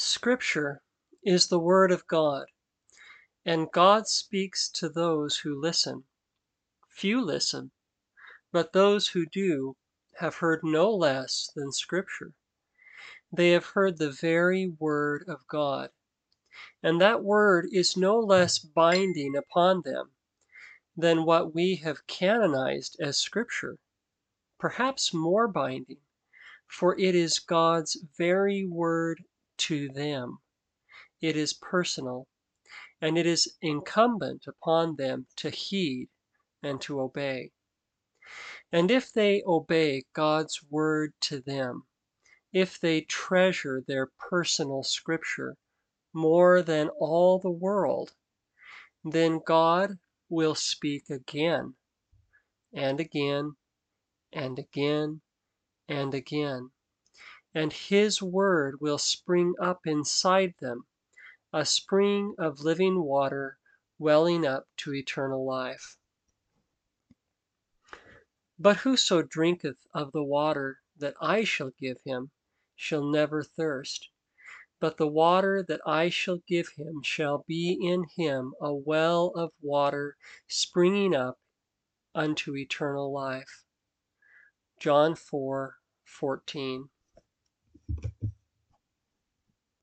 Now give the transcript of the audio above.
Scripture is the Word of God, and God speaks to those who listen. Few listen, but those who do have heard no less than Scripture. They have heard the very Word of God, and that Word is no less binding upon them than what we have canonized as Scripture, perhaps more binding, for it is God's very Word to them. It is personal, and it is incumbent upon them to heed and to obey. And if they obey God's word to them, if they treasure their personal scripture more than all the world, then God will speak again and again and again and again and his word will spring up inside them, a spring of living water welling up to eternal life. But whoso drinketh of the water that I shall give him shall never thirst, but the water that I shall give him shall be in him a well of water springing up unto eternal life. John 4 14.